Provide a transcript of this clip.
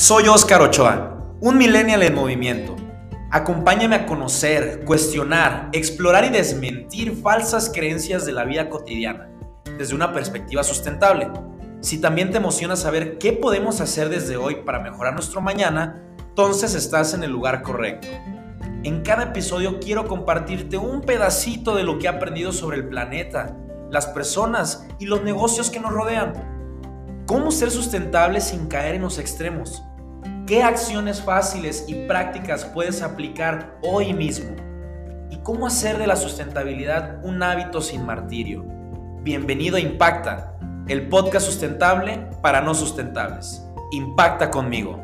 Soy Óscar Ochoa, un millennial en movimiento. Acompáñame a conocer, cuestionar, explorar y desmentir falsas creencias de la vida cotidiana desde una perspectiva sustentable. Si también te emociona saber qué podemos hacer desde hoy para mejorar nuestro mañana, entonces estás en el lugar correcto. En cada episodio quiero compartirte un pedacito de lo que he aprendido sobre el planeta, las personas y los negocios que nos rodean. ¿Cómo ser sustentable sin caer en los extremos? ¿Qué acciones fáciles y prácticas puedes aplicar hoy mismo? ¿Y cómo hacer de la sustentabilidad un hábito sin martirio? Bienvenido a Impacta, el podcast sustentable para no sustentables. Impacta conmigo.